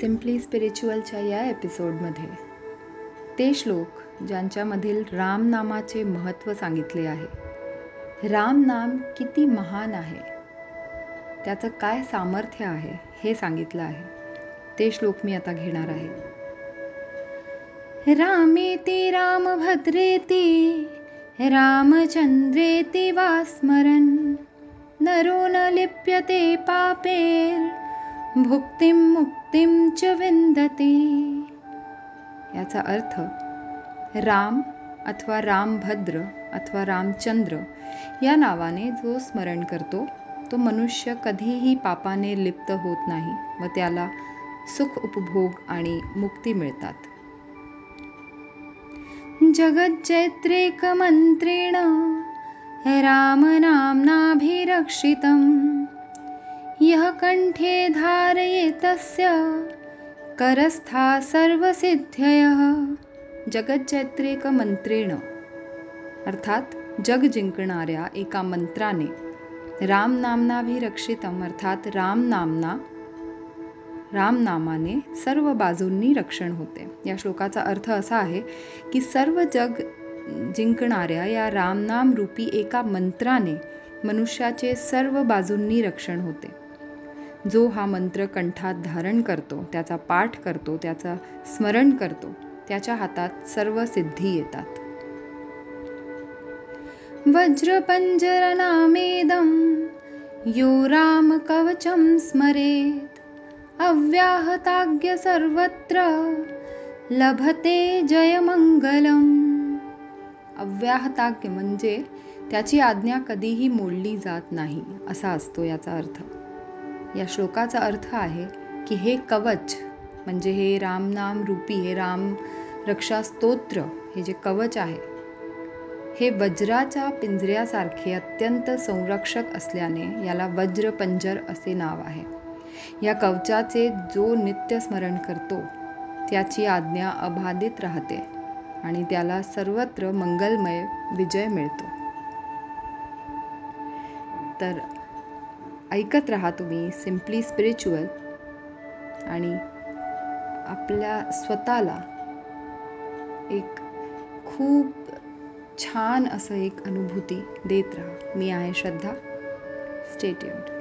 Simply स्पिरिच्युअलच्या या एपिसोडमध्ये ते श्लोक ज्यांच्यामधील रामनामाचे महत्त्व सांगितले आहे. रामनाम किती महान आहे? त्याचं काय सामर्थ्य आहे हे सांगितलं आहे. ते श्लोक मी आता घेणार आहे. रामे ते रामभद्रेती रामचंद्रेती वा स्मरन् नरो न लिप्यते पापेर भुक्तिम मुक्तिम च विंदते याचा अर्थ राम अथवा रामभद्र अथवा रामचंद्र या नावाने जो स्मरण करतो तो मनुष्य कधीही पापाने लिप्त होत नाही व त्याला सुख उपभोग आणि मुक्ती मिळतात. जगज्जैत्रेकमन्त्रेण रामनाम्नाभिरक्षितम् यः कंठे धारयेतस्य करस्था सर्वसिद्धयः जगज्जैत्रेक मंत्रेण अर्थात जग जिंकणाऱ्या एका मंत्राने रामनामनाभिरक्षितम अर्थात रामनामना रामनामाने सर्व बाजूंनी रक्षण होते। या श्लोकाचा अर्थ असा आहे की सर्व जग जिंकणाऱ्या या रामनाम रूपी एका मंत्राने मनुष्याचे सर्व बाजूंनी रक्षण होते। जो हा मंत्र कंठात धारण करतो त्याचा पाठ करतो त्याचा स्मरण करतो त्याच्या हातात सर्व सिद्धी येतात. वज्रपंजरनामेदं यो रामकवचं स्मरेत् अव्याहताज्ञ सर्वत्र लभते जयमंगलम. अव्याहताज्ञ म्हणजे त्याची आज्ञा कधीही मोडली जात नाही असा असतो याचा अर्थ. या श्लोकाचा अर्थ आहे की हे कवच म्हणजे हे रामनाम रूपी हे राम रक्षा स्तोत्र हे जे कवच आहे हे वज्राच्या पिंजऱ्यासारखे अत्यंत संरक्षक असल्याने याला वज्रपंजर असे नाव आहे. या कवचाचे जो नित्य स्मरण करतो त्याची आज्ञा अबाधित राहते आणि त्याला सर्वत्र मंगलमय विजय मिळतो. तर ऐकत राहा तुम्ही सिम्पली स्पिरिच्युअल आणि आपल्या स्वतःला एक खूप छान असं एक अनुभूती देत राहा. मी आहे श्रद्धा. स्टेट्यूड